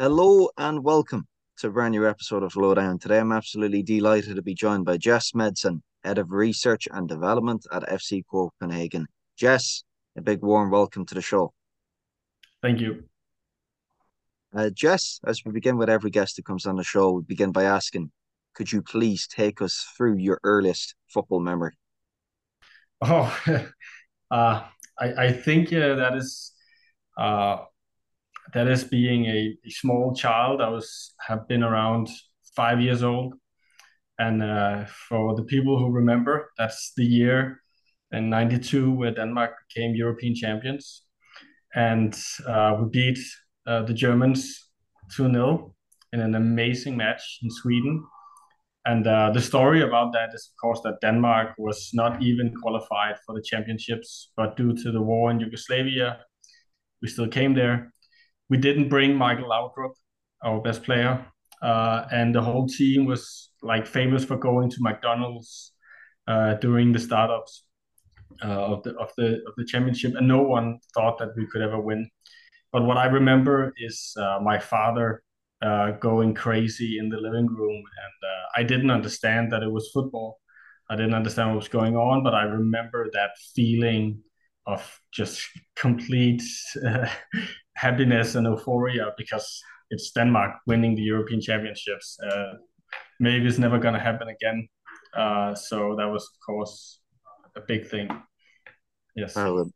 Hello and welcome to a brand new episode of Lowdown. Today I'm absolutely delighted to be joined by Jes Madsen, Head of Research and Development at FC Copenhagen. Jes, a big warm welcome to the show. Thank you. Uh, Jess, as we begin with every guest that comes on the show, we begin by asking, could you please take us through your earliest football memory? Oh, uh, I, I think uh, that is uh, that is being a, a, small child. I was have been around five years old, and uh, for the people who remember, that's the year in '92 where Denmark became European champions, and uh, we beat uh, the Germans 2 0 in an amazing match in Sweden. And uh, the story about that is, of course, that Denmark was not even qualified for the championships, but due to the war in Yugoslavia, we still came there we didn't bring Michael Laudrup, our best player, uh, and the whole team was like famous for going to McDonald's uh, during the startups uh, of the of the of the championship, and no one thought that we could ever win. But what I remember is uh, my father uh, going crazy in the living room, and uh, I didn't understand that it was football. I didn't understand what was going on, but I remember that feeling of just complete uh, happiness and euphoria because it's Denmark winning the European Championships. Uh, maybe it's never going to happen again. Uh, so that was, of course, a big thing. Yes. Well,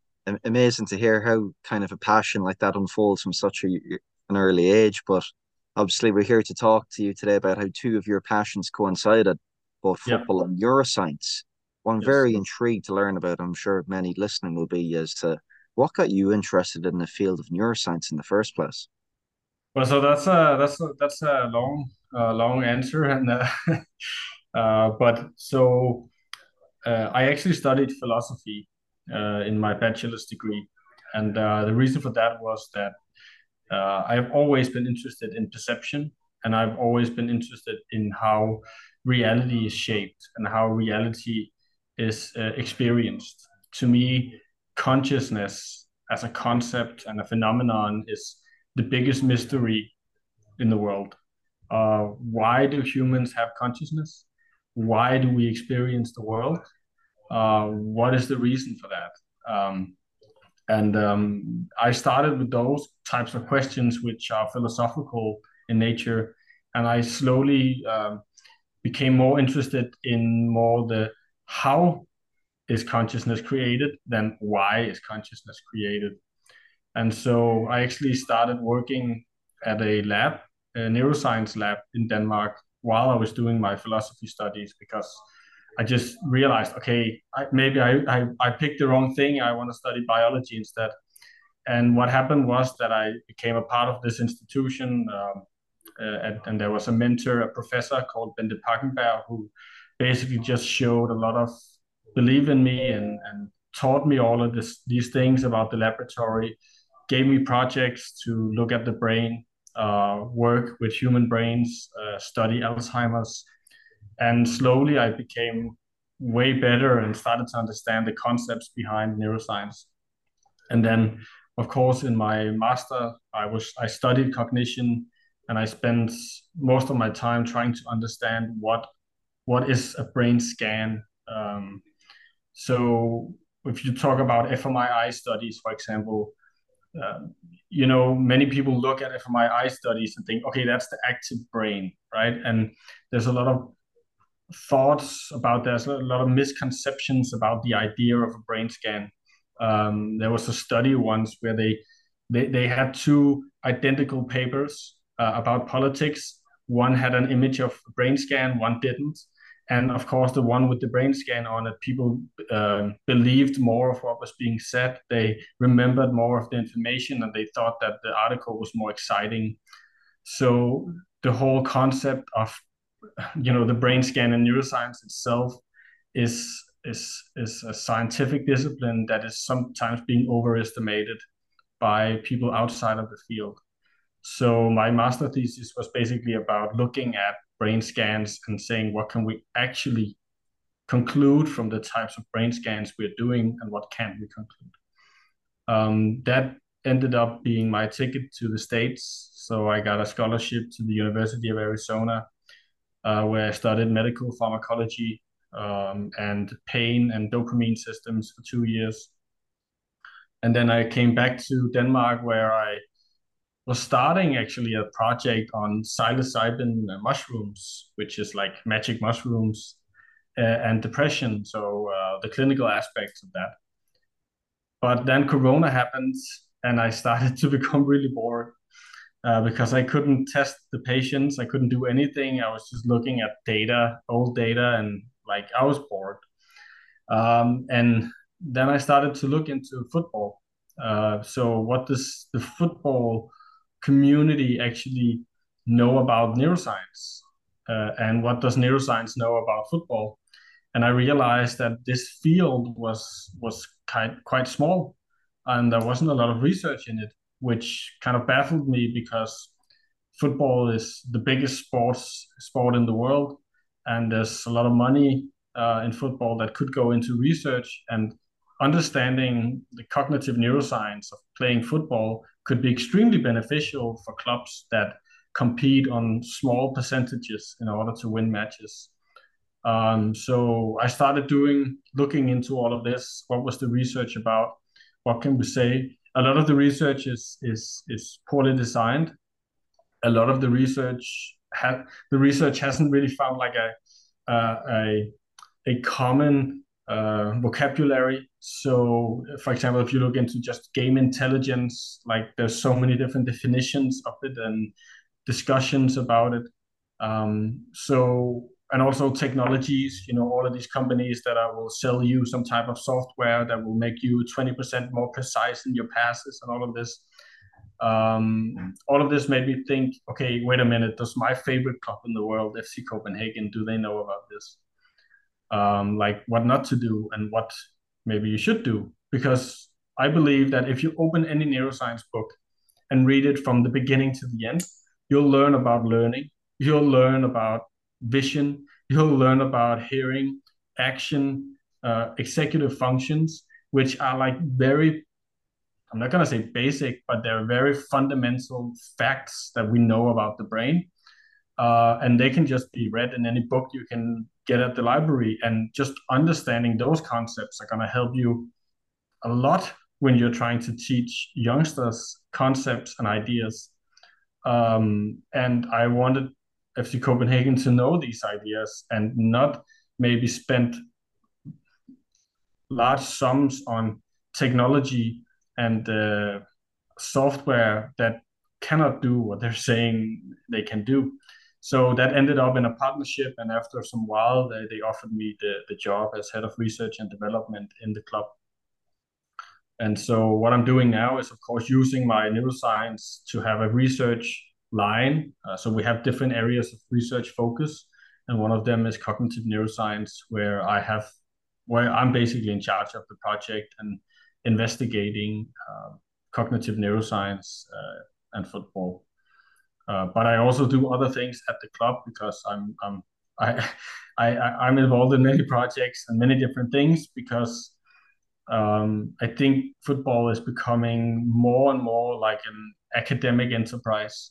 amazing to hear how kind of a passion like that unfolds from such a, an early age. But obviously, we're here to talk to you today about how two of your passions coincided, both football yeah. and neuroscience. I'm yes. very intrigued to learn about, I'm sure many listening will be, as to what got you interested in the field of neuroscience in the first place? Well, so that's a that's a, that's a long uh, long answer, and uh, uh, but so uh, I actually studied philosophy uh, in my bachelor's degree, and uh, the reason for that was that I have always been interested in perception, and I've always been interested in how reality is shaped and how reality is experienced. To me, consciousness as a concept and a phenomenon is the biggest mystery in the world. Uh, why do humans have consciousness? Why do we experience the world? Uh, what is the reason for that? Um, and um, I started with those types of questions, which are philosophical in nature, and I slowly um, became more interested in more the how is consciousness created, then why is consciousness created? And so I actually started working at a lab, a neuroscience lab in Denmark, while I was doing my philosophy studies because I just realized, okay, I, maybe I, I, I picked the wrong thing. I want to study biology instead. And what happened was that I became a part of this institution. Um, uh, and, and, there was a mentor, a professor called Bente Pakkenberg, who basically just showed a lot of believed in me and, and taught me all of this, these things about the laboratory, gave me projects to look at the brain, uh, work with human brains, uh, study Alzheimer's. And slowly I became way better and started to understand the concepts behind neuroscience. And then, of course, in my master, I was I studied cognition, and I spent most of my time trying to understand what what is a brain scan. Um, so if you talk about fMRI studies, for example, uh, you know, many people look at fMRI studies and think, okay, that's the active brain, right? And there's a lot of thoughts about there's a lot of misconceptions about the idea of a brain scan. Um, there was a study once where they they, they had two identical papers uh, about politics. One had an image of brain scan, one didn't and of course the one with the brain scan on it people uh, believed more of what was being said. They remembered more of the information and they thought that the article was more exciting. So the whole concept of you know the brain scan and neuroscience itself is is is a scientific discipline that is sometimes being overestimated by people outside of the field. So my master thesis was basically about looking at brain scans and saying what can we actually conclude from the types of brain scans we're doing and what can't we conclude. Um, that ended up being my ticket to the States. So I got a scholarship to the University of Arizona, uh, where I studied medical pharmacology um, and pain and dopamine systems for two years. And then I came back to Denmark, where I was starting actually a project on psilocybin mushrooms, which is like magic mushrooms, uh, and depression. So uh, the clinical aspects of that. But then Corona happened, and I started to become really bored uh, because I couldn't test the patients. I couldn't do anything. I was just looking at data, old data, and like I was bored. Um, and then I started to look into football. Uh, so, what does the football community actually know about neuroscience? Uh, and what does neuroscience know about football? And I realized that this field was was quite quite small, and there wasn't a lot of research in it, which kind of baffled me because football is the biggest sports sport in the world, and there's a lot of money uh, in football that could go into research and understanding the cognitive neuroscience of playing football could be extremely beneficial for clubs that compete on small percentages in order to win matches. Um, so I started doing looking into all of this. What was the research about? What can we say? A lot of the research is is is poorly designed. A lot of the research had the research hasn't really found like a uh, a a common uh, vocabulary. So, for example, if you look into just game intelligence, like there's so many different definitions of it and discussions about it. Um, so and also technologies you know all of these companies that will sell you some type of software that will make you 20% more precise in your passes and all of this um, all of this made me think okay wait a minute does my favorite club in the world fc copenhagen do they know about this um, like what not to do and what maybe you should do because i believe that if you open any neuroscience book and read it from the beginning to the end you'll learn about learning you'll learn about vision. You'll learn about hearing, action, uh, executive functions, which are like very, I'm not going to say basic, but they're very fundamental facts that we know about the brain. Uh, and they can just be read in any book you can get at the library. And just understanding those concepts are going to help you a lot when you're trying to teach youngsters concepts and ideas. Um, and I wanted FC Copenhagen to know these ideas and not maybe spend large sums on technology and uh, software that cannot do what they're saying they can do. So that ended up in a partnership, and after some while, they, they offered me the, the job as head of research and development in the club. And so what I'm doing now is, of course, using my neuroscience to have a research line. Uh, so we have different areas of research focus, and one of them is cognitive neuroscience, where I have where I'm basically in charge of the project and investigating uh, cognitive neuroscience uh, and football. Uh, but I also do other things at the club because I'm, I'm I, I, I'm involved in many projects and many different things because um, I think football is becoming more and more like an academic enterprise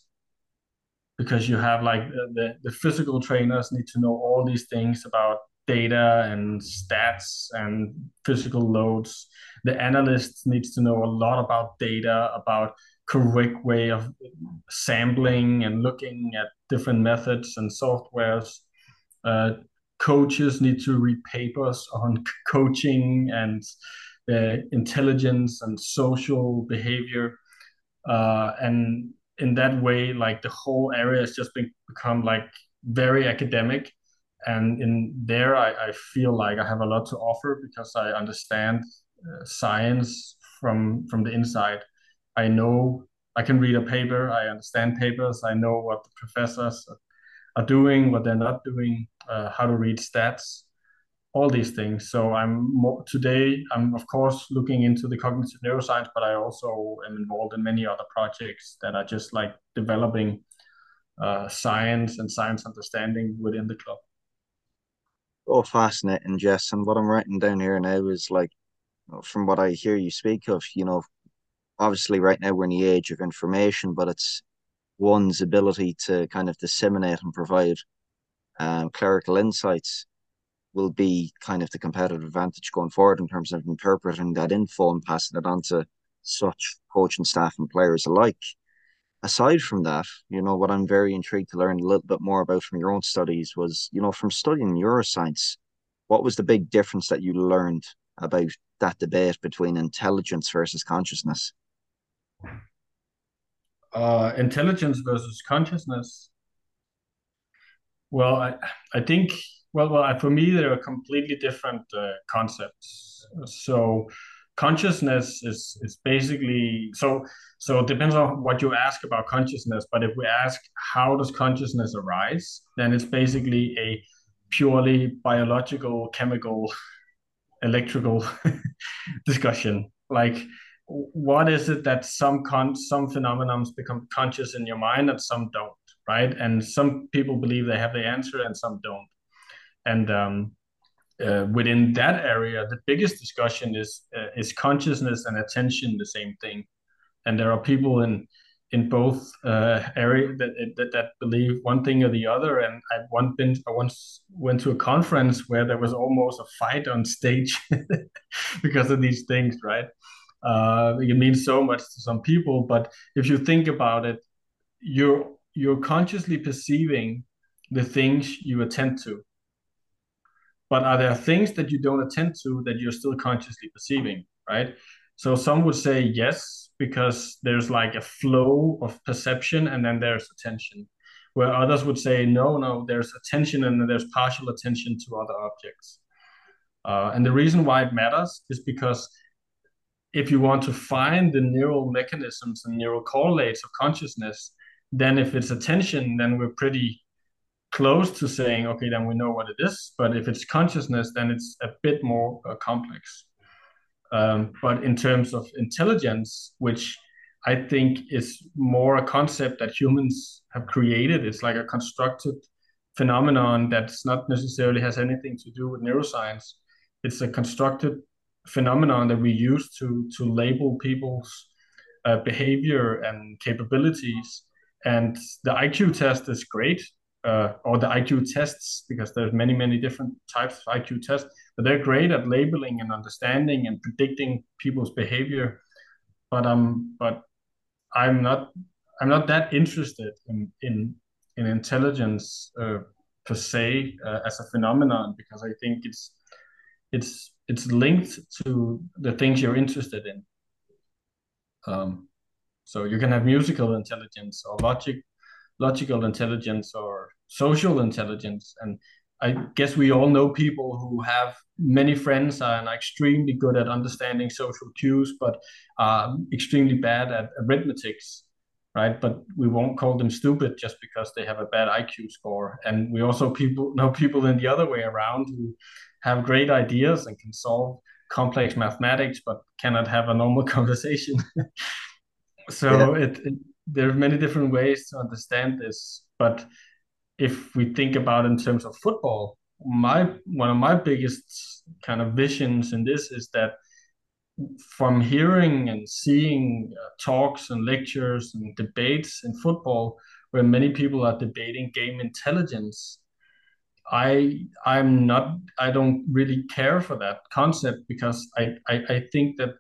because you have like the, the physical trainers need to know all these things about data and stats and physical loads. The analysts needs to know a lot about data about correct way of sampling and looking at different methods and softwares uh, coaches need to read papers on coaching and uh, intelligence and social behavior uh, and in that way, like the whole area has just been, become like very academic. And in there, I, I feel like I have a lot to offer because I understand uh, science from from the inside. I know I can read a paper. I understand papers. I know what the professors are doing, what they're not doing, uh, how to read stats all these things. So I'm more, today I'm of course looking into the cognitive neuroscience, but I also am involved in many other projects that are just like developing uh, science and science understanding within the club. Oh, fascinating, Jes. And what I'm writing down here now is like, from what I hear you speak of, you know, obviously right now we're in the age of information, but it's one's ability to kind of disseminate and provide um, clerical insights will be kind of the competitive advantage going forward in terms of interpreting that info and passing it on to such coaching staff and players alike. Aside from that, you know, what I'm very intrigued to learn a little bit more about from your own studies was, you know, from studying neuroscience, what was the big difference that you learned about that debate between intelligence versus consciousness? Uh, intelligence versus consciousness. Well, I, I think well, well, for me, they are completely different uh, concepts. So, consciousness is is basically so. So it depends on what you ask about consciousness. But if we ask how does consciousness arise, then it's basically a purely biological, chemical, electrical discussion. Like, what is it that some con some phenomenons become conscious in your mind and some don't, right? And some people believe they have the answer and some don't and um, uh, within that area, the biggest discussion is uh, is consciousness and attention the same thing, and there are people in in both uh, area that, that that believe one thing or the other. And I once been I once went to a conference where there was almost a fight on stage because of these things, right? Uh, it means so much to some people, but if you think about it, you're you're consciously perceiving the things you attend to. But are there things that you don't attend to that you're still consciously perceiving right? So some would say yes because there's like a flow of perception and then there's attention where others would say no no there's attention and then there's partial attention to other objects. Uh, and the reason why it matters is because if you want to find the neural mechanisms and neural correlates of consciousness then if it's attention then we're pretty close to saying, okay, then we know what it is. But if it's consciousness, then it's a bit more uh, complex. Um, but in terms of intelligence, which I think is more a concept that humans have created, it's like a constructed phenomenon that's not necessarily has anything to do with neuroscience. It's a constructed phenomenon that we use to to label people's uh, behavior and capabilities. And the IQ test is great uh, or the IQ tests, because there's many, many different types of IQ tests, but they're great at labeling and understanding and predicting people's behavior. But um, but I'm not, I'm not that interested in in in intelligence uh, per se uh, as a phenomenon because I think it's it's it's linked to the things you're interested in. Um, so you can have musical intelligence or logic logical intelligence or social intelligence. And I guess we all know people who have many friends and are extremely good at understanding social cues, but are extremely bad at arithmetics, right? But we won't call them stupid just because they have a bad IQ score. And we also people know people in the other way around who have great ideas and can solve complex mathematics, but cannot have a normal conversation. so yeah. it, it there are many different ways to understand this, but if we think about in terms of football, my one of my biggest kind of visions in this is that from hearing and seeing uh, talks and lectures and debates in football where many people are debating game intelligence i i'm not i don't really care for that concept because i i, I think that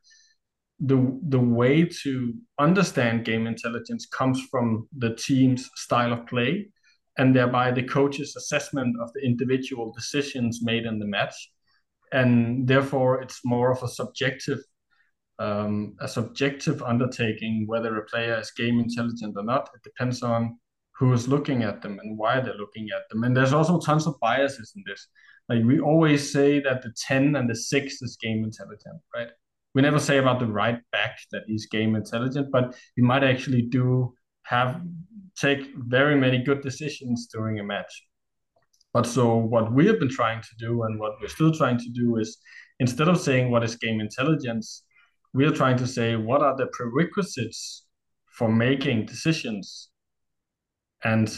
the the way to understand game intelligence comes from the team's style of play and thereby the coach's assessment of the individual decisions made in the match. And therefore it's more of a subjective um, a subjective undertaking whether a player is game intelligent or not. It depends on who is looking at them and why they're looking at them. And there's also tons of biases in this. Like we always say that the 10 and the 6 is game intelligent right? We never say about the right back that he's game intelligent, but he might actually do have take very many good decisions during a match. But so what we have been trying to do and what we're still trying to do is instead of saying what is game intelligence, we are trying to say what are the prerequisites for making decisions. And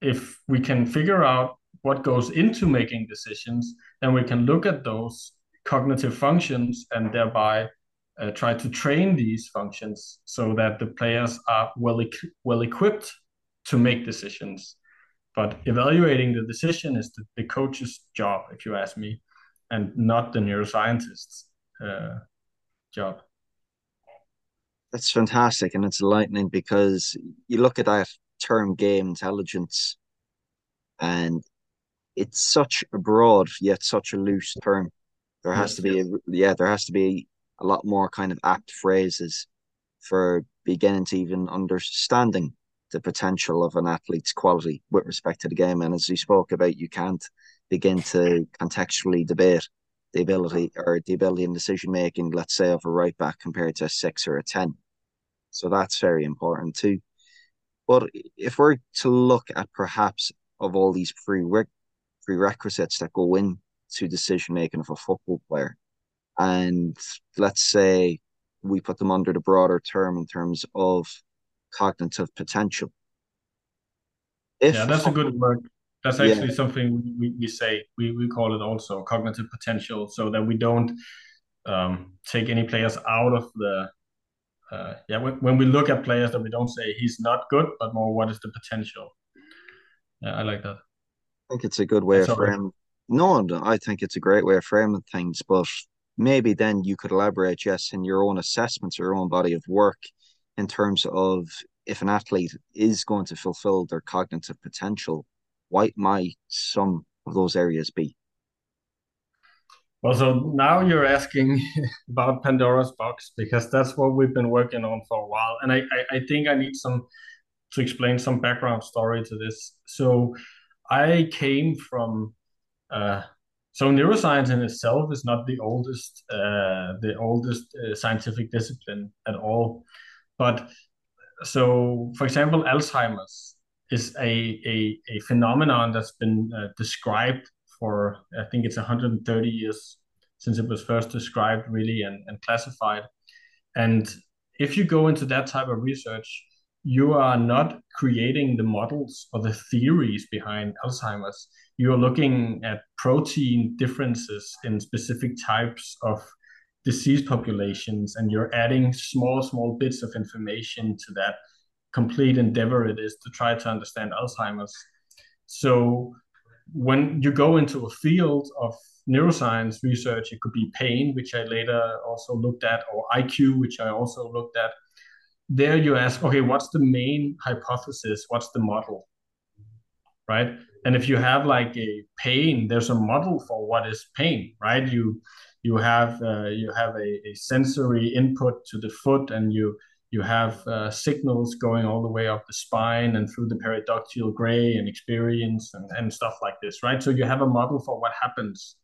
if we can figure out what goes into making decisions, then we can look at those cognitive functions and thereby uh, try to train these functions so that the players are well well equipped to make decisions. But evaluating the decision is the, the coach's job, if you ask me, and not the neuroscientist's uh, job. That's fantastic, and it's enlightening because you look at that term game intelligence, and it's such a broad yet such a loose term. There has yes, to be, a, yeah, there has to be a lot more kind of apt phrases for beginning to even understanding the potential of an athlete's quality with respect to the game. And as you spoke about, you can't begin to contextually debate the ability or the ability in decision making, let's say, of a right back compared to a six or a ten. So that's very important too. But if we're to look at perhaps of all these prerequisites that go into decision making of a football player, and let's say we put them under the broader term in terms of cognitive potential. If yeah, that's a good word. That's actually yeah. something we, we say. We, we call it also cognitive potential, so that we don't um, take any players out of the. Uh, yeah, when, when we look at players, that we don't say he's not good, but more what is the potential. Yeah, I like that. I think it's a good way of framing. No, I think it's a great way of framing things, but maybe then you could elaborate, yes, in your own assessments, your own body of work, in terms of if an athlete is going to fulfill their cognitive potential, what might some of those areas be? Well, so now you're asking about Pandora's box because that's what we've been working on for a while, and I, I, I think I need some to explain some background story to this. So I came from uh, so neuroscience in itself is not the oldest uh, the oldest uh, scientific discipline at all but so for example alzheimer's is a, a, a phenomenon that's been uh, described for i think it's 130 years since it was first described really and, and classified. And if you go into that type of research you are not creating the models or the theories behind alzheimer's. You're looking at protein differences in specific types of disease populations and you're adding small small bits of information to that complete endeavor it is to try to understand alzheimer's. So when you go into a field of neuroscience research it could be pain which i later also looked at or iq which i also looked at. There you ask okay what's the main hypothesis? What's the model? Right? And if you have like a pain there's a model for what is pain right? You you have uh, you have a, a, sensory input to the foot and you you have uh, signals going all the way up the spine and through the periaqueductal gray and experience and, and stuff like this right? So you have a model for what happens.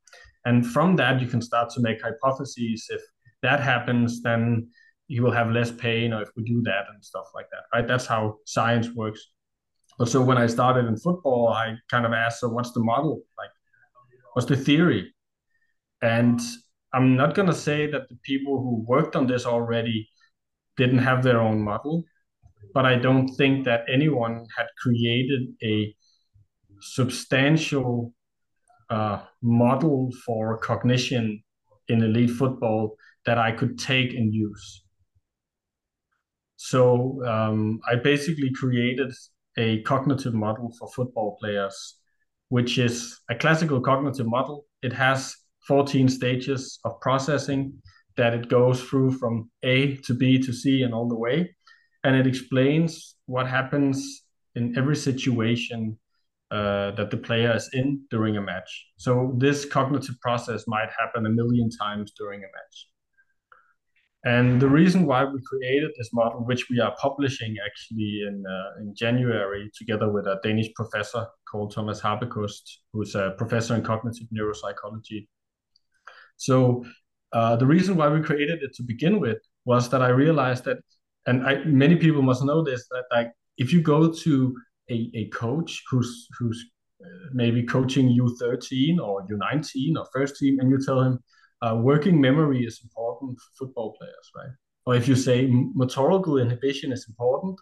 And from that you can start to make hypotheses. If that happens then you will have less pain or if we do that and stuff like that right? That's how science works. But so when I started in football, I kind of asked, so what's the model? Like, what's the theory? And I'm not going to say that the people who worked on this already didn't have their own model, but I don't think that anyone had created a substantial uh, model for cognition in elite football that I could take and use. So um, I basically created a cognitive model for football players, which is a classical cognitive model. It has 14 stages of processing that it goes through from A to B to C and all the way. And it explains what happens in every situation uh, that the player is in during a match. So this cognitive process might happen a million times during a match. And the reason why we created this model, which we are publishing actually in uh, in January, together with a Danish professor called Thomas Habekost, who's a professor in cognitive neuropsychology. So uh, the reason why we created it to begin with was that I realized that, and I, many people must know this, that like if you go to a, a coach who's who's uh, maybe coaching U13 or U19 or first team, and you tell him uh, working memory is important for football players, right? Or if you say motorical inhibition is important,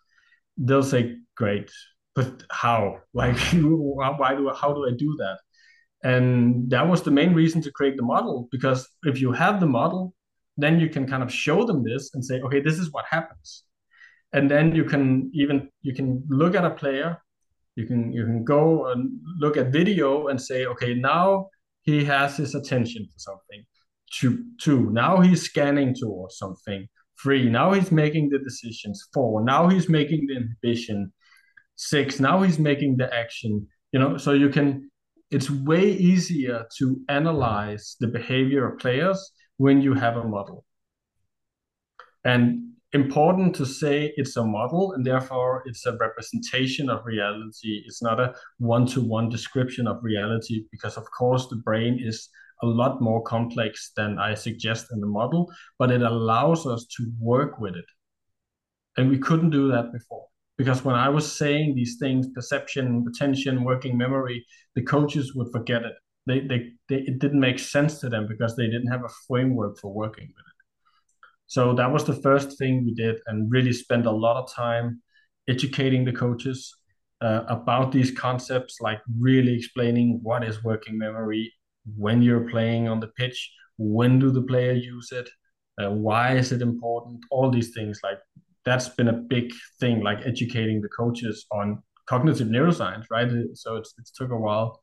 they'll say, great, but how? Like, why do I, how do I do that? And that was the main reason to create the model because if you have the model, then you can kind of show them this and say, okay, this is what happens. And then you can even you can look at a player, you can you can go and look at video and say, okay, now he has his attention for something. Two, two. Now he's scanning towards something. Three. Now he's making the decisions. Four. Now he's making the inhibition. Six. Now he's making the action. You know, so you can. It's way easier to analyze the behavior of players when you have a model. And important to say it's a model and therefore it's a representation of reality. It's not a one to one description of reality because, of course, the brain is a lot more complex than I suggest in the model, but it allows us to work with it. And we couldn't do that before because when I was saying these things, perception, attention, working memory, the coaches would forget it. They, they, they, it didn't make sense to them because they didn't have a framework for working with it. So that was the first thing we did, and really spent a lot of time educating the coaches uh, about these concepts, like really explaining what is working memory, when you're playing on the pitch, when do the player use it, uh, why is it important, all these things. Like that's been a big thing, like educating the coaches on cognitive neuroscience, right? So it's it took a while.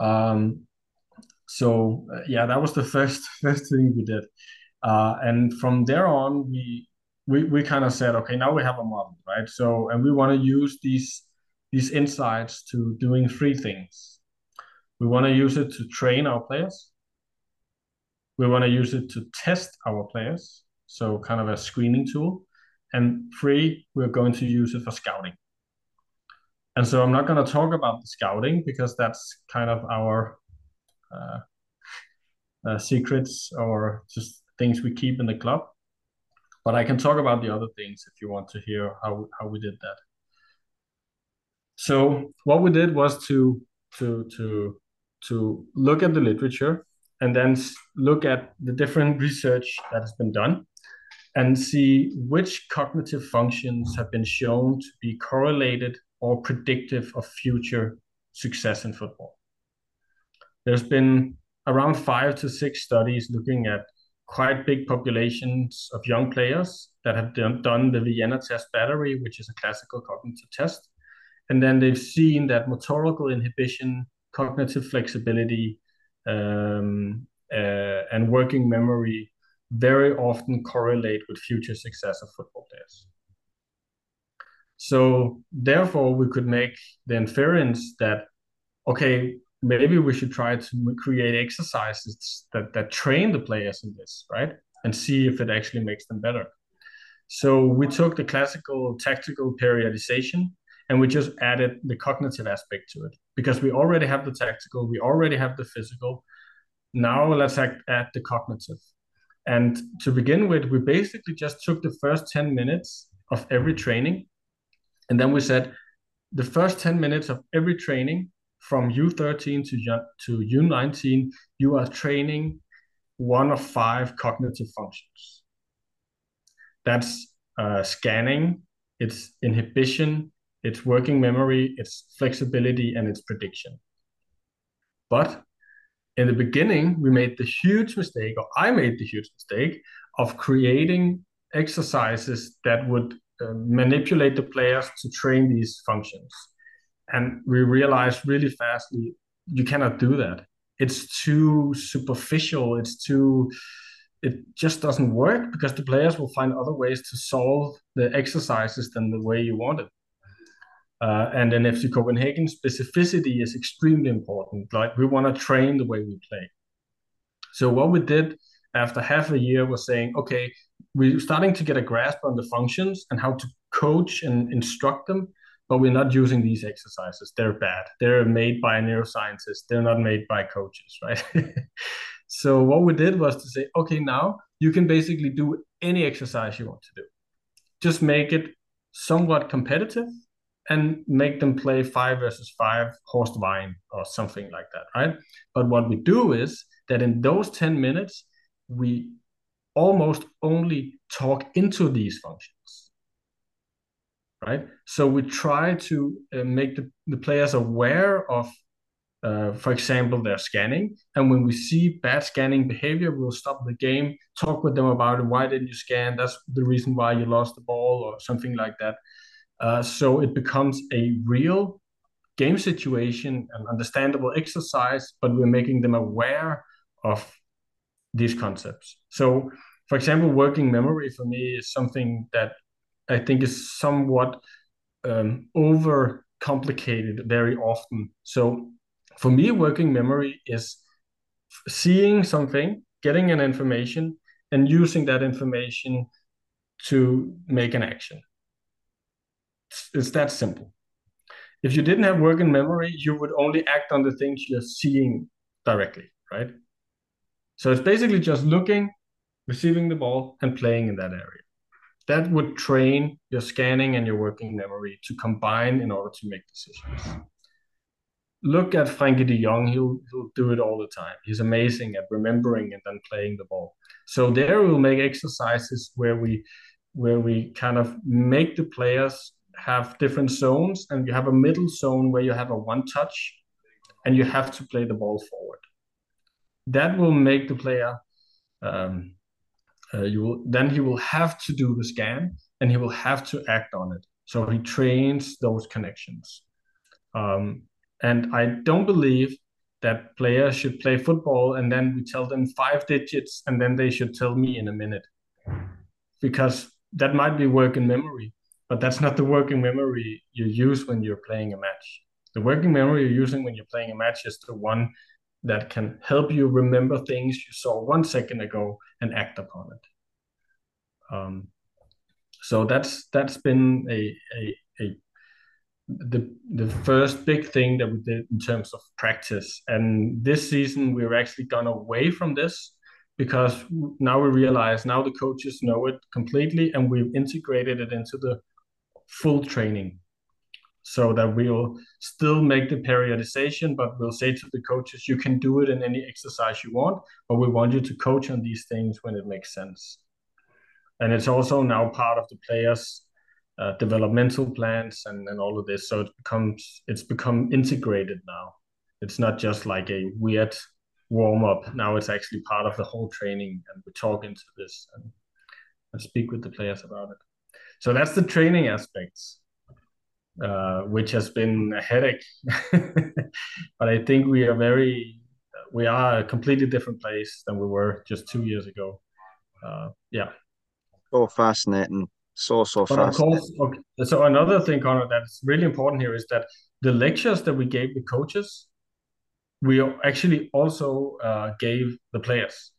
Um, so uh, yeah, that was the first first thing we did. Uh, and from there on, we we, we kind of said, okay, now we have a model, right? So, and we want to use these these insights to doing three things. We want to use it to train our players. We want to use it to test our players, so kind of a screening tool. And three, we're going to use it for scouting. And so I'm not going to talk about the scouting because that's kind of our uh, uh, secrets or just things we keep in the club. But I can talk about the other things if you want to hear how how we did that. So what we did was to to to to look at the literature and then look at the different research that has been done and see which cognitive functions have been shown to be correlated or predictive of future success in football. There's been around five to six studies looking at quite big populations of young players that have done, the Vienna test battery, which is a classical cognitive test. And then they've seen that motorical inhibition, cognitive flexibility, um, uh, and working memory very often correlate with future success of football players. So therefore, we could make the inference that, okay, maybe we should try to create exercises that, that train the players in this, right? And see if it actually makes them better. So we took the classical tactical periodization and we just added the cognitive aspect to it because we already have the tactical, we already have the physical. Now let's add, add the cognitive. And to begin with, we basically just took the first 10 minutes of every training. And then we said, the first 10 minutes of every training, from U13 to, to U19, you are training one of five cognitive functions. That's uh, scanning, it's inhibition, it's working memory, it's flexibility, and it's prediction. But in the beginning, we made the huge mistake, or I made the huge mistake, of creating exercises that would uh, manipulate the players to train these functions. And we realized really fastly you cannot do that. It's too superficial. It's too it just doesn't work because the players will find other ways to solve the exercises than the way you want it uh, and then FC Copenhagen specificity is extremely important. Like we want to train the way we play. So what we did after half a year was saying, okay, we're starting to get a grasp on the functions and how to coach and instruct them but we're not using these exercises. They're bad. They're made by neuroscientists. They're not made by coaches, right? so what we did was to say, okay, now you can basically do any exercise you want to do. Just make it somewhat competitive and make them play five versus five horse vine or something like that, right? But what we do is that in those 10 minutes, we almost only talk into these functions right? So we try to uh, make the, the players aware of uh, for example, their scanning. And when we see bad scanning behavior, we'll stop the game, talk with them about it. Why didn't you scan? That's the reason why you lost the ball, or something like that. Uh, so it becomes a real game situation, an understandable exercise, but we're making them aware of these concepts. So, for example, working memory for me is something that I think is somewhat um, over complicated very often. So for me, working memory is seeing something, getting an information, and using that information to make an action. It's, that simple. If you didn't have working memory, you would only act on the things you're seeing directly, right? So it's basically just looking, receiving the ball, and playing in that area. That would train your scanning and your working memory to combine in order to make decisions look at Frenkie de Jong. He'll he'll do it all the time. He's amazing at remembering and then playing the ball. So there we'll make exercises where we where we kind of make the players have different zones, and you have a middle zone where you have a one touch, and you have to play the ball forward. That will make the player. Um, uh, you will then he will have to do the scan, and he will have to act on it. So he trains those connections. Um, and I don't believe that players should play football and then we tell them five digits and then they should tell me in a minute. Because that might be working memory, but that's not the working memory you use when you're playing a match. The working memory you're using when you're playing a match is the one that can help you remember things you saw one second ago and act upon it. Um, so that's that's been a, a, a the the first big thing that we did in terms of practice. And this season we've actually gone away from this because now we realize now the coaches know it completely and we've integrated it into the full training so that we'll still make the periodization but we'll say to the coaches you can do it in any exercise you want but we want you to coach on these things when it makes sense and it's also now part of the players uh, developmental plans and, and all of this. So it becomes it's become integrated now. It's not just like a weird warm up. Now it's actually part of the whole training, and we talk into this and, and speak with the players about it. So that's the training aspects, uh, which has been a headache. but I think we are very we are a completely different place than we were just two years ago. Uh, yeah. Oh, fascinating so so but fast. Of course, okay. so another thing, Conor, that's really important here is that the lectures that we gave the coaches, we actually also uh, gave the players.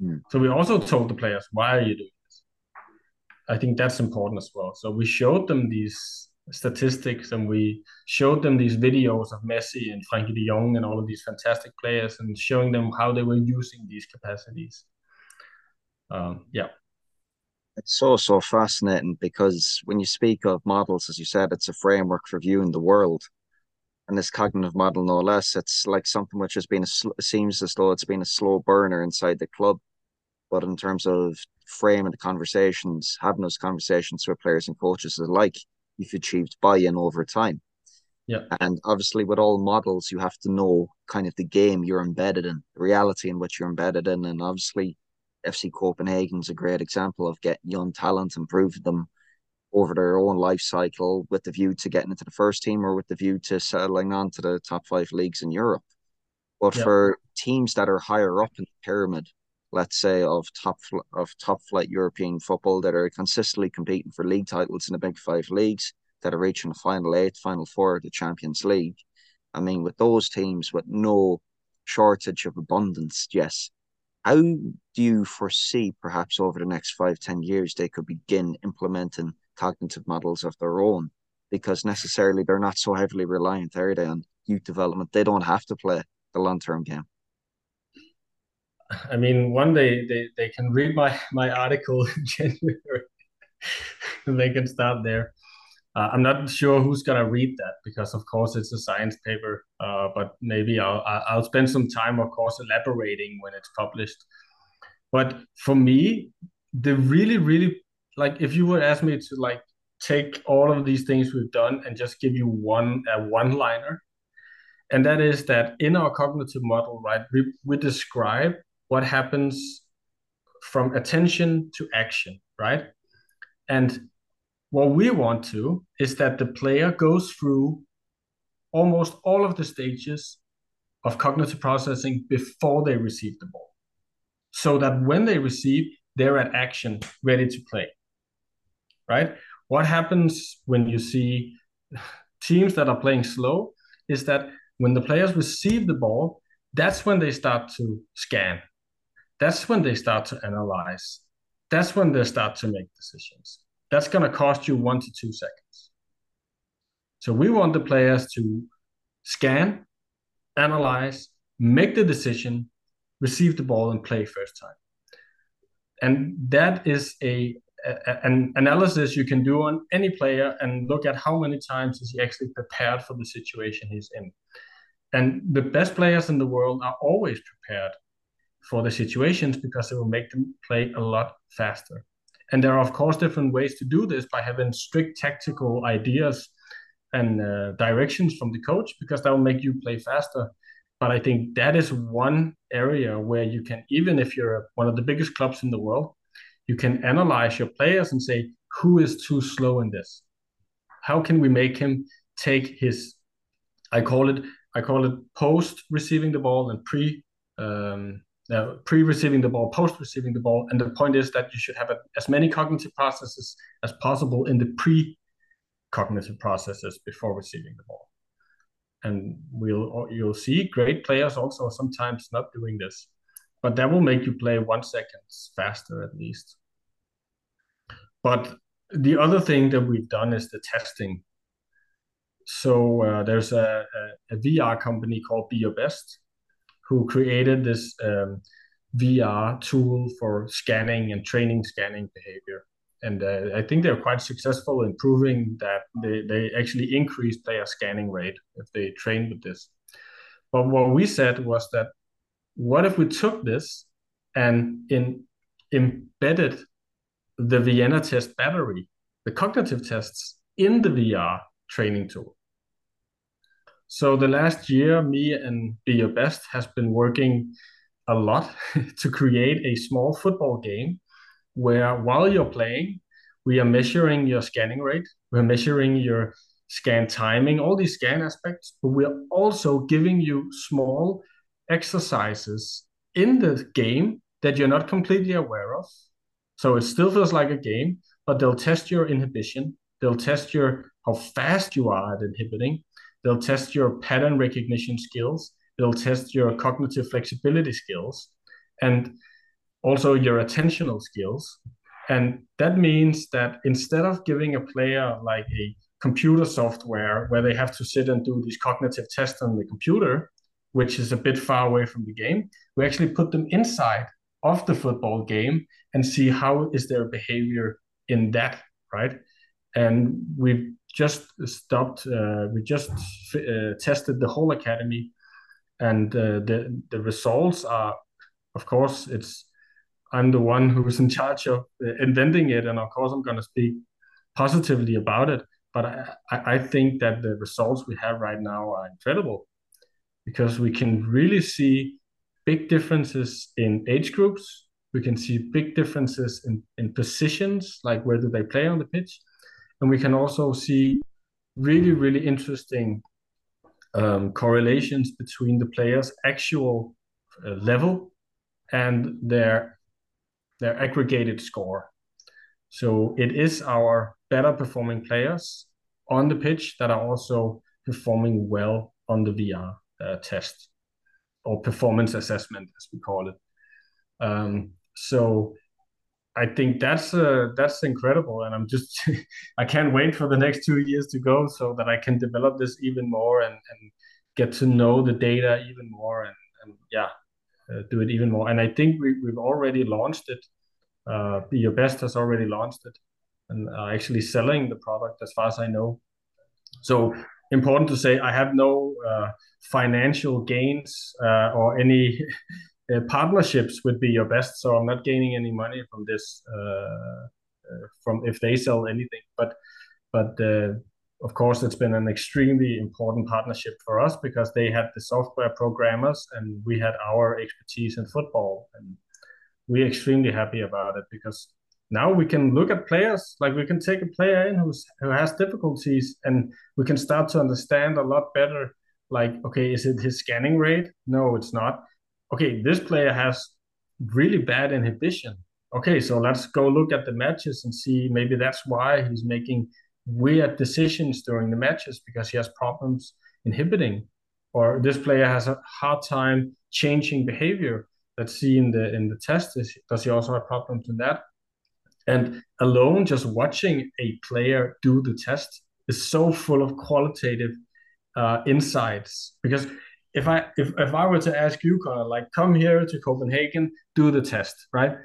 Mm. So we also told the players, why are you doing? I think that's important as well. So we showed them these statistics and we showed them these videos of Messi and Frenkie de Jong and all of these fantastic players and showing them how they were using these capacities. Um, yeah. It's so so fascinating because when you speak of models, as you said, it's a framework for viewing the world, and this cognitive model, no less, it's like something which has been a sl- seems as though it's been a slow burner inside the club, but in terms of framing the conversations, having those conversations with players and coaches alike, you've achieved buy-in over time. Yeah, and obviously with all models, you have to know kind of the game you're embedded in, the reality in which you're embedded in, and obviously FC Copenhagen's a great example of getting young talent, and improving them over their own life cycle with the view to getting into the first team or with the view to settling on to the top five leagues in Europe. But yep. for teams that are higher up in the pyramid, let's say of top of top flight European football that are consistently competing for league titles in the big five leagues that are reaching the final eight, final four of the Champions League. I mean, with those teams with no shortage of abundance, yes, how do you foresee perhaps over the next five, ten years they could begin implementing cognitive models of their own? Because necessarily they're not so heavily reliant, are they, on youth development? They don't have to play the long term game. I mean, one day they, they can read my, my article in January and they can start there. Uh, I'm not sure who's gonna read that because, of course, it's a science paper. Uh, but maybe I'll I'll spend some time, of course, elaborating when it's published. But for me, the really, really like if you would ask me to like take all of these things we've done and just give you one a one liner, and that is that in our cognitive model, right, we, we describe what happens from attention to action, right? And what we want to is that the player goes through almost all of the stages of cognitive processing before they receive the ball. So that when they receive, they're at action, ready to play. Right? What happens when you see teams that are playing slow is that when the players receive the ball, that's when they start to scan. That's when they start to analyze. That's when they start to make decisions. That's going to cost you one to two seconds. So we want the players to scan, analyze, make the decision, receive the ball, and play first time. And that is a, a, an analysis you can do on any player and look at how many times is he actually prepared for the situation he's in. And the best players in the world are always prepared for the situations because it will make them play a lot faster. And there are, of course, different ways to do this by having strict tactical ideas and uh, directions from the coach because that will make you play faster. But I think that is one area where you can, even if you're one of the biggest clubs in the world, you can analyze your players and say, who is too slow in this? How can we make him take his, I call it, I call it post receiving the ball and pre um, uh, pre-receiving the ball, post-receiving the ball, and the point is that you should have as many cognitive processes as possible in the pre-cognitive processes before receiving the ball. And we'll you'll see great players also sometimes not doing this, but that will make you play one second faster at least. But the other thing that we've done is the testing. So uh, there's a, a, a VR company called Be Your Best, who created this um, VR tool for scanning and training scanning behavior. And uh, I think they're quite successful in proving that they, they actually increase their scanning rate if they train with this. But what we said was that what if we took this and in, embedded the Vienna test battery, the cognitive tests, in the VR training tool? So the last year, me and Be Your Best has been working a lot to create a small football game where while you're playing, we are measuring your scanning rate, we're measuring your scan timing, all these scan aspects, but we're also giving you small exercises in the game that you're not completely aware of. So it still feels like a game, but they'll test your inhibition, they'll test your how fast you are at inhibiting, They'll test your pattern recognition skills. They'll test your cognitive flexibility skills and also your attentional skills. And that means that instead of giving a player like a computer software where they have to sit and do these cognitive tests on the computer, which is a bit far away from the game, we actually put them inside of the football game and see how is their behavior in that, right? And we've just stopped. Uh, we just uh, tested the whole academy, and uh, the the results are, of course, it's. I'm the one who's in charge of uh, inventing it, and of course, I'm going to speak positively about it. But I, I think that the results we have right now are incredible, because we can really see big differences in age groups. We can see big differences in, in positions, like where do they play on the pitch and we can also see really, really interesting um, correlations between the players' actual uh, level and their their aggregated score. So it is our better performing players on the pitch that are also performing well on the VR uh, test or performance assessment, as we call it. Um, so I think that's uh, that's incredible, and I'm just I can't wait for the next two years to go so that I can develop this even more and, and get to know the data even more and, and yeah, uh, do it even more. And I think we we've already launched it. Uh, Be Your Best has already launched it and actually selling the product as far as I know. So important to say, I have no uh, financial gains uh, or any uh, partnerships would Be Your Best. So I'm not gaining any money from this uh, uh, from if they sell anything, but but of course, it's been an extremely important partnership for us because they had the software programmers and we had our expertise in football. And we're extremely happy about it because now we can look at players, like we can take a player in who's, who has difficulties and we can start to understand a lot better. Like, okay, is it his scanning rate? No, it's not. Okay, this player has really bad inhibition. Okay, so let's go look at the matches and see maybe that's why he's making weird decisions during the matches because he has problems inhibiting. Or this player has a hard time changing behavior. Let's see in the in the test is, does he also have problems in that? And alone just watching a player do the test is so full of qualitative uh, insights because if i if, if i were to ask you Conor, like come here to copenhagen do the test right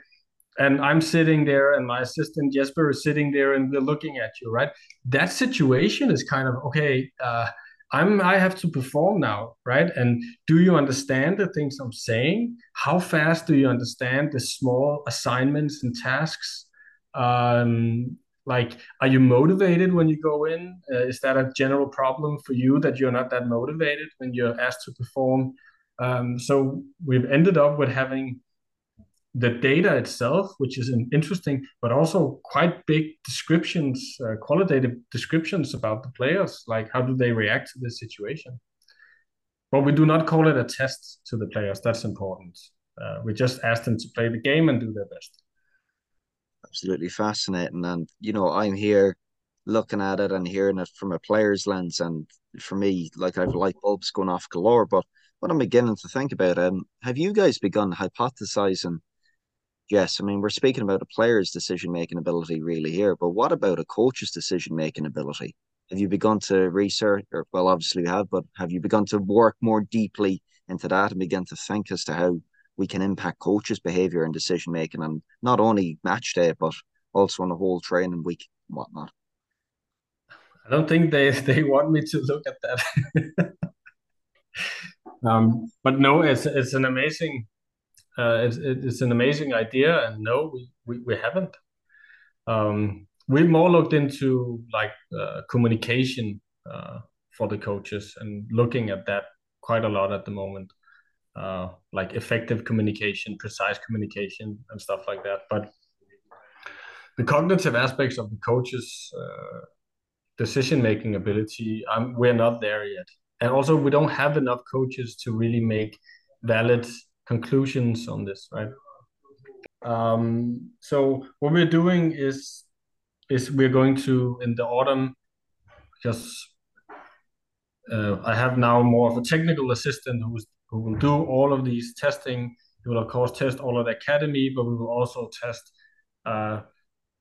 and I'm sitting there, and my assistant Jesper is sitting there, and we're looking at you, right? That situation is kind of okay. Uh, I'm I have to perform now, right? And do you understand the things I'm saying? How fast do you understand the small assignments and tasks? Um, like, are you motivated when you go in? Uh, is that a general problem for you that you're not that motivated when you're asked to perform? Um, so we've ended up with having the data itself, which is an interesting, but also quite big descriptions, uh, qualitative descriptions about the players, like how do they react to this situation. But we do not call it a test to the players. That's important. Uh, we just ask them to play the game and do their best. Absolutely fascinating, and you know, I'm here looking at it and hearing it from a player's lens, and for me, like I've light bulbs going off galore. But what I'm beginning to think about, um, have you guys begun hypothesizing yes, I mean, we're speaking about a player's decision making ability really here, but what about a coach's decision making ability? Have you begun to research, or well, obviously you have, but have you begun to work more deeply into that and begin to think as to how we can impact coaches' behavior and decision making, and not only match day, but also on the whole training week and whatnot? I don't think they they want me to look at that. um, but no, it's it's an amazing uh, it's, it's an amazing idea, and no, we, we, we haven't. Um, we more looked into like uh, communication uh, for the coaches and looking at that quite a lot at the moment, uh, like effective communication, precise communication, and stuff like that. But the cognitive aspects of the coaches' uh, decision making ability, um, we're not there yet. And also, we don't have enough coaches to really make valid conclusions on this, right? Um, so what we're doing is is we're going to in the autumn because uh, I have now more of a technical assistant who's who will do all of these testing. He will of course test all of the academy, but we will also test uh,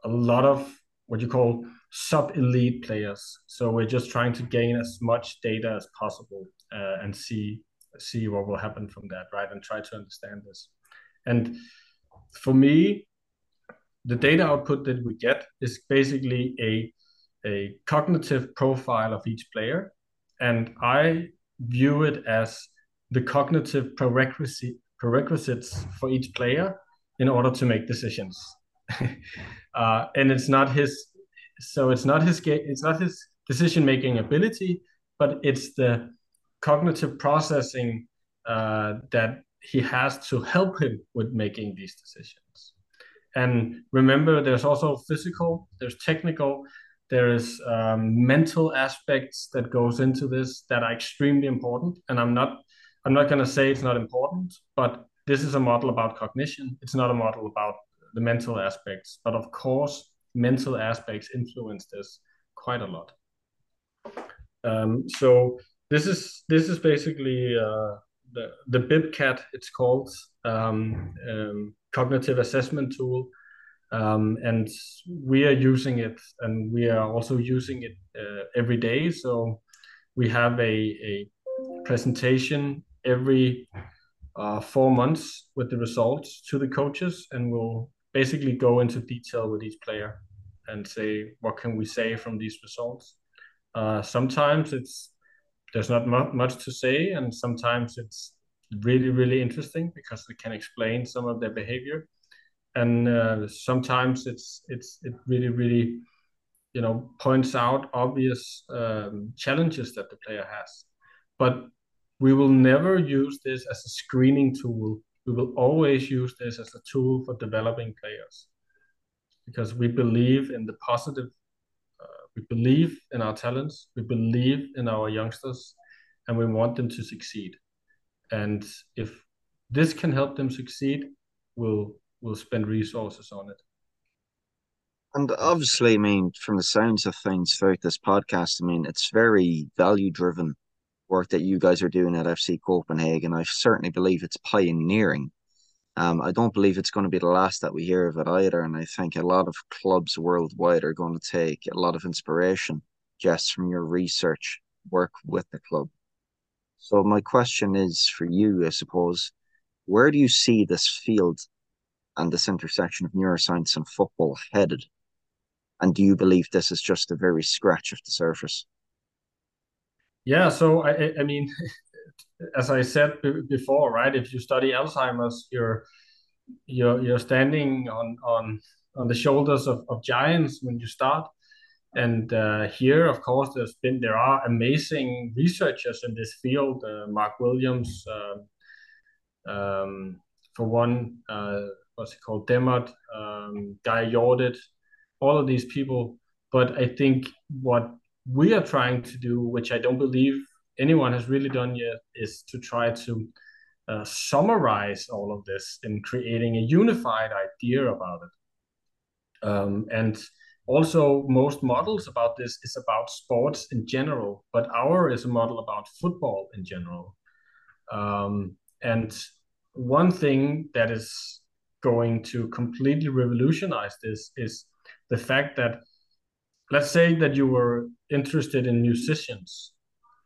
a lot of what you call sub elite players. So we're just trying to gain as much data as possible uh, and see see what will happen from that, right? And try to understand this. And for me, the data output that we get is basically a a cognitive profile of each player, and I view it as the cognitive prerequisite prerequisites for each player in order to make decisions. uh, and it's not his, so it's not his it's not his decision making ability, but it's the cognitive processing uh, that he has to help him with making these decisions. And remember, there's also physical, there's technical, there's um, mental aspects that goes into this that are extremely important. And I'm not, I'm not going to say it's not important, but this is a model about cognition. It's not a model about the mental aspects. But of course, mental aspects influence this quite a lot. Um, so this is this is basically uh, the the BIBCAT. It's called um, um, cognitive assessment tool, um, and we are using it, and we are also using it uh, every day. So we have a a presentation every uh, four months with the results to the coaches, and we'll basically go into detail with each player and say what can we say from these results. Uh, sometimes it's there's not mu- much to say, and sometimes it's really really interesting because it can explain some of their behavior, and uh, sometimes it's it's it really really you know points out obvious um, challenges that the player has but we will never use this as a screening tool. We will always use this as a tool for developing players. Because we believe in the positive uh, we believe in our talents we believe in our youngsters and we want them to succeed. And if this can help them succeed we'll we'll spend resources on it. And obviously, I mean, from the sounds of things throughout this podcast, I mean, it's very value driven work that you guys are doing at FC Copenhagen. I certainly believe it's pioneering. Um, I don't believe it's going to be the last that we hear of it either. And I think a lot of clubs worldwide are going to take a lot of inspiration just from your research work with the club. So, my question is for you, I suppose, where do you see this field and this intersection of neuroscience and football headed and do you believe this is just a very scratch of the surface? Yeah, so I, I mean, as I said before, right? If you study Alzheimer's, you're you're you're standing on on on the shoulders of, of giants when you start. And uh, here, of course, there's been there are amazing researchers in this field. Uh, Mark Williams, uh, um, for one, uh, what's it called, Demmert, um, Geir Jordet, all of these people. But I think what we are trying to do, which I don't believe anyone has really done yet, is to try to uh, summarize all of this in creating a unified idea about it. Um, and also, most models about this is about sports in general, but our is a model about football in general. Um, and one thing that is going to completely revolutionize this is the fact that let's say that you were interested in musicians.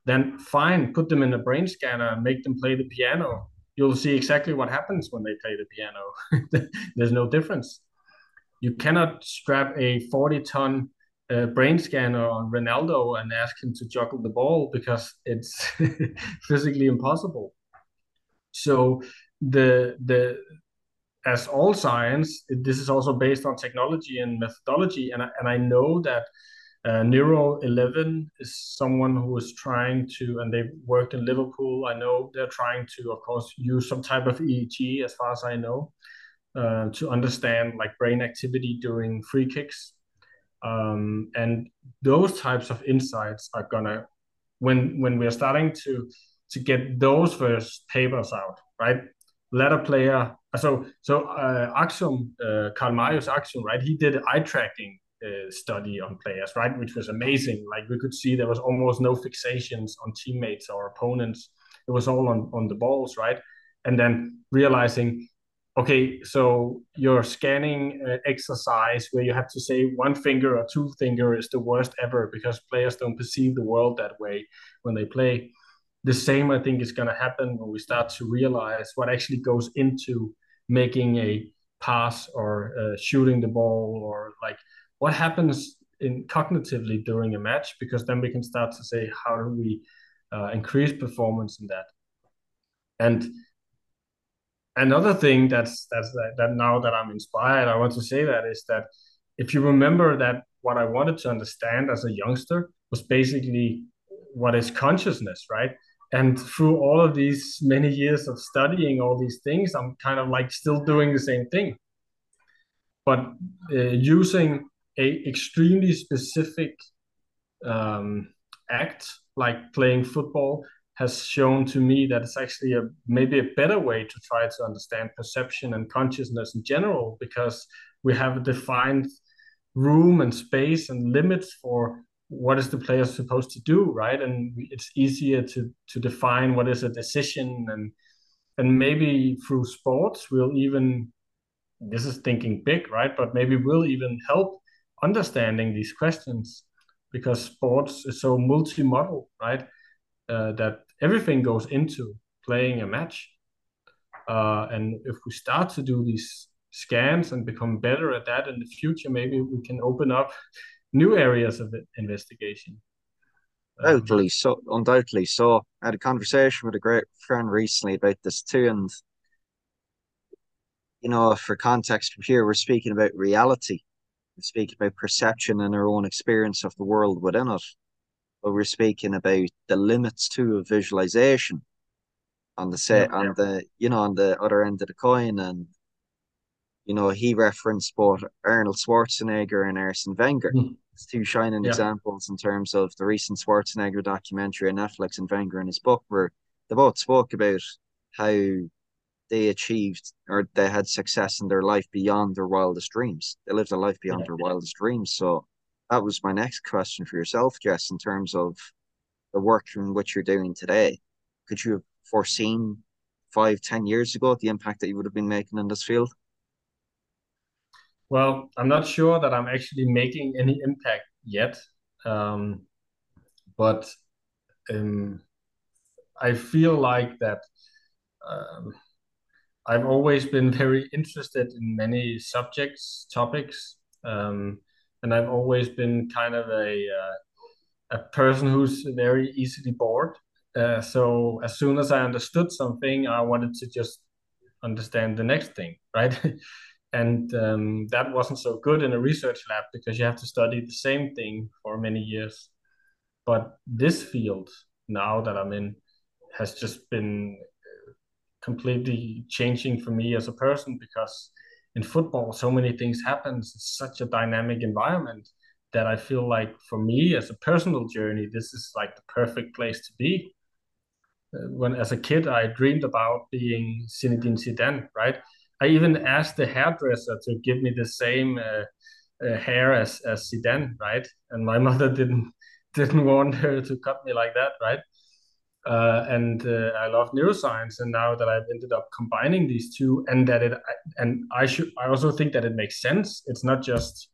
Then fine put them in a brain scanner and make them play the piano. You'll see exactly what happens when they play the piano. There's no difference. You cannot strap a 40 ton uh, brain scanner on Ronaldo and ask him to juggle the ball because it's physically impossible. So the the as all science, this is also based on technology and methodology. And I, and I know that uh, Neuro 11 is someone who is trying to, and they've worked in Liverpool. I know they're trying to, of course, use some type of EEG, as far as I know, uh, to understand like brain activity during free kicks. Um, and those types of insights are gonna, when when we're starting to to get those first papers out, right? A player so so uh, Aksum, uh, Karl Marius Aksum, right? He did eye tracking uh, study on players, right? Which was amazing. Like we could see there was almost no fixations on teammates or opponents. It was all on on the balls, right? And then realizing, okay, so your scanning uh, exercise where you have to say one finger or two finger is the worst ever because players don't perceive the world that way when they play the same i think is going to happen when we start to realize what actually goes into making a pass or uh, shooting the ball or like what happens in cognitively during a match because then we can start to say how do we uh, increase performance in that? And another thing that's that's that, that now that i'm inspired i want to say that is that if you remember that what i wanted to understand as a youngster was basically what is consciousness right and through all of these many years of studying all these things i'm kind of like still doing the same thing. But uh, using a extremely specific um, act like playing football has shown to me that it's actually a maybe a better way to try to understand perception and consciousness in general because we have a defined room and space and limits for what is the player supposed to do right? And it's easier to to define what is a decision and and maybe through sports we'll even this is thinking big right? But maybe we'll even help understanding these questions because sports is so multi-model right? Uh, that everything goes into playing a match. Uh, and if we start to do these scans and become better at that in the future maybe we can open up new areas of investigation. Undoubtedly um, so. Undoubtedly so. I had a conversation with a great friend recently about this too, and you know, for context here, we're speaking about reality. we're speaking about perception and our own experience of the world within it. But we're speaking about the limits too of visualization on the set yeah, on yeah. the you know on the other end of the coin and you know he referenced both Arnold Schwarzenegger and Arsene Wenger. Mm. It's two shining yeah. examples in terms of the recent Schwarzenegger documentary on Netflix and Wenger in his book where they both spoke about how they achieved or they had success in their life beyond their wildest dreams. They lived a life beyond yeah. their wildest dreams. So that was my next question for yourself, Jes, in terms of the work in which you're doing today. Could you have foreseen five, ten years ago the impact that you would have been making in this field? Well, I'm not sure that I'm actually making any impact yet, um, but um, I feel like that um, I've always been very interested in many subjects, topics, um, and I've always been kind of a uh, a person who's very easily bored. Uh, so as soon as I understood something, I wanted to just understand the next thing, right? And um, that wasn't so good in a research lab because you have to study the same thing for many years. But this field now that I'm in has just been completely changing for me as a person because in football so many things happen. It's such a dynamic environment that i feel like for me as a personal journey this is like the perfect place to be. Uh, when as a kid i dreamed about being Zinedine Zidane right i even asked the hairdresser to give me the same uh, uh, hair as as Zidane right and my mother didn't didn't want her to cut me like that right uh, and uh, I love neuroscience. And now that I've ended up combining these two, and that it, and I should, I also think that it makes sense. It's not just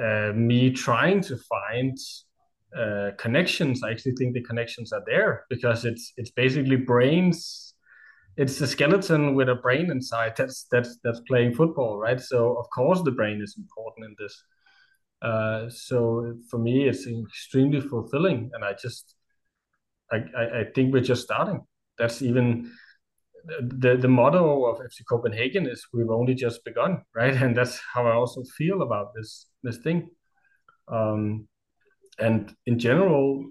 uh, me trying to find uh, connections. I actually think the connections are there because it's it's basically brains. It's a skeleton with a brain inside that's that's that's playing football, right? So of course the brain is important in this. Uh, so for me, it's extremely fulfilling, and I just I, I, think we're just starting. That's even the the motto of FC Copenhagen is we've only just begun, right? And that's how I also feel about this this thing. Um, and in general,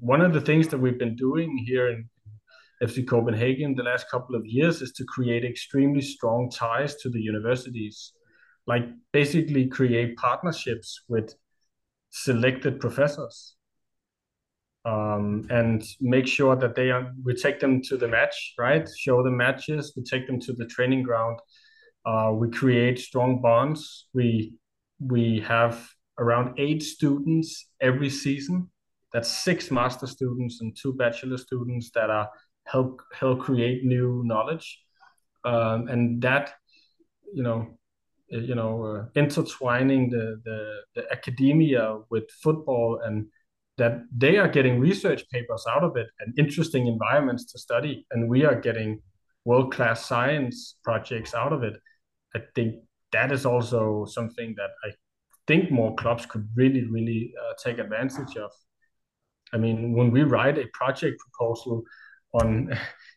one of the things that we've been doing here in FC Copenhagen the last couple of years is to create extremely strong ties to the universities, like basically create partnerships with selected professors um, and make sure that they are, we take them to the match, right? Show them matches. We take them to the training ground. Uh, we create strong bonds. We we have around eight students every season. That's six master students and two bachelor students that are help help create new knowledge, um, and that you know you know uh, intertwining the, the the academia with football and that they are getting research papers out of it and interesting environments to study, and we are getting world class science projects out of it. I think that is also something that I think more clubs could really, really uh, take advantage of. I mean, when we write a project proposal on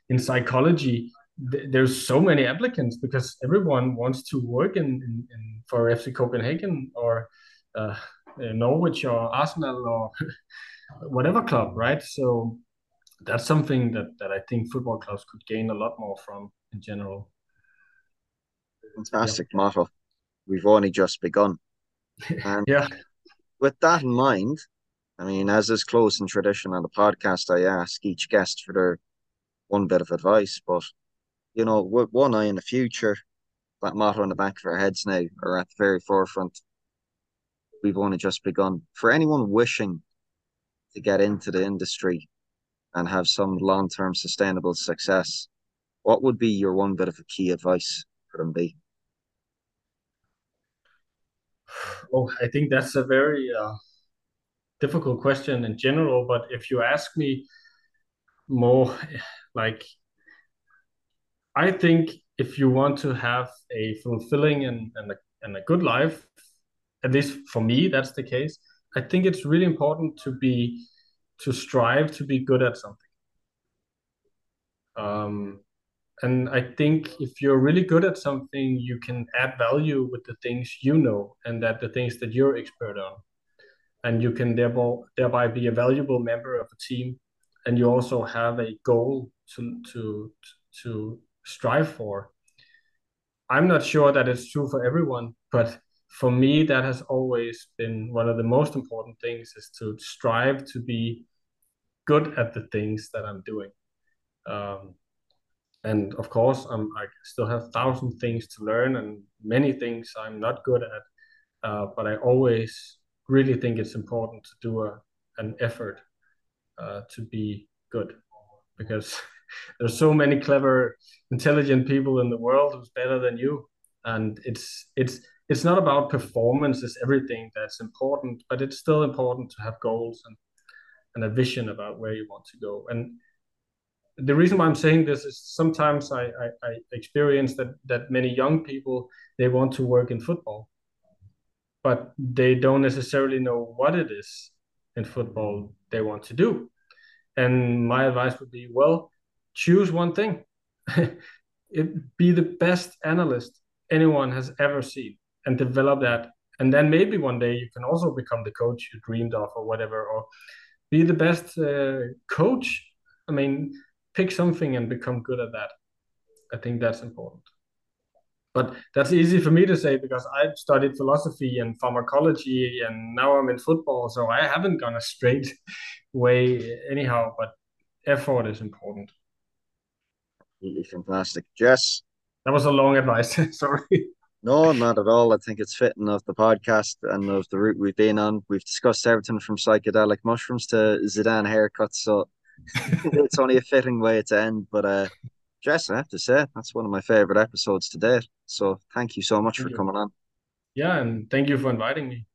in psychology, th- there's so many applicants because everyone wants to work in, in, in for FC Copenhagen or uh, Norwich or Arsenal or whatever club, right? So that's something that, that I think football clubs could gain a lot more from in general. Fantastic yeah. We've only just begun. And yeah. With that in mind, I mean, as is close in tradition on the podcast, I ask each guest for their one bit of advice. But, you know, with one eye in the future, that motto in the back of our heads now are at the very forefront we've only just begun. For anyone wishing to get into the industry and have some long term sustainable success, what would be your one bit of a key advice for them be? Oh, I think that's a very uh, difficult question in general. But if you ask me more, like, I think if you want to have a fulfilling and, and, a, and a good life, at least for me, that's the case. I think it's really important to be to strive to be good at something. Um, and I think if you're really good at something, you can add value with the things you know and that the things that you're expert on. And you can thereby, thereby be a valuable member of a team. And you also have a goal to, to, to strive for. I'm not sure that it's true for everyone, but for me, that has always been one of the most important things is to strive to be good at the things that I'm doing. Um, and of course i'm i still have thousand things to learn and many things i'm not good at uh, but i always really think it's important to do a, an effort uh, to be good. Because there's so many clever intelligent people in the world who's better than you. And it's it's it's not about performance it's everything that's important but it's still important to have goals and and a vision about where you want to go. And the reason why I'm saying this is sometimes I, I, I, experience that that many young people they want to work in football, but they don't necessarily know what it is in football they want to do. And my advice would be, well, choose one thing. it, be the best analyst anyone has ever seen and develop that. And then maybe one day you can also become the coach you dreamed of or whatever, or be the best uh, coach. I mean, pick something and become good at that. I think that's important. But that's easy for me to say because I've studied philosophy and pharmacology and now I'm in football. So I haven't gone a straight way anyhow, but effort is important. Really fantastic. Jes? That was a long advice. Sorry. No, not at all. I think it's fitting of the podcast and of the route we've been on. We've discussed everything from psychedelic mushrooms to Zidane haircuts. So it's only a fitting way to end. But uh, Jes, I have to say, that's one of my favorite episodes to date. So thank you so much thank for you. coming on. Yeah, and thank you for inviting me.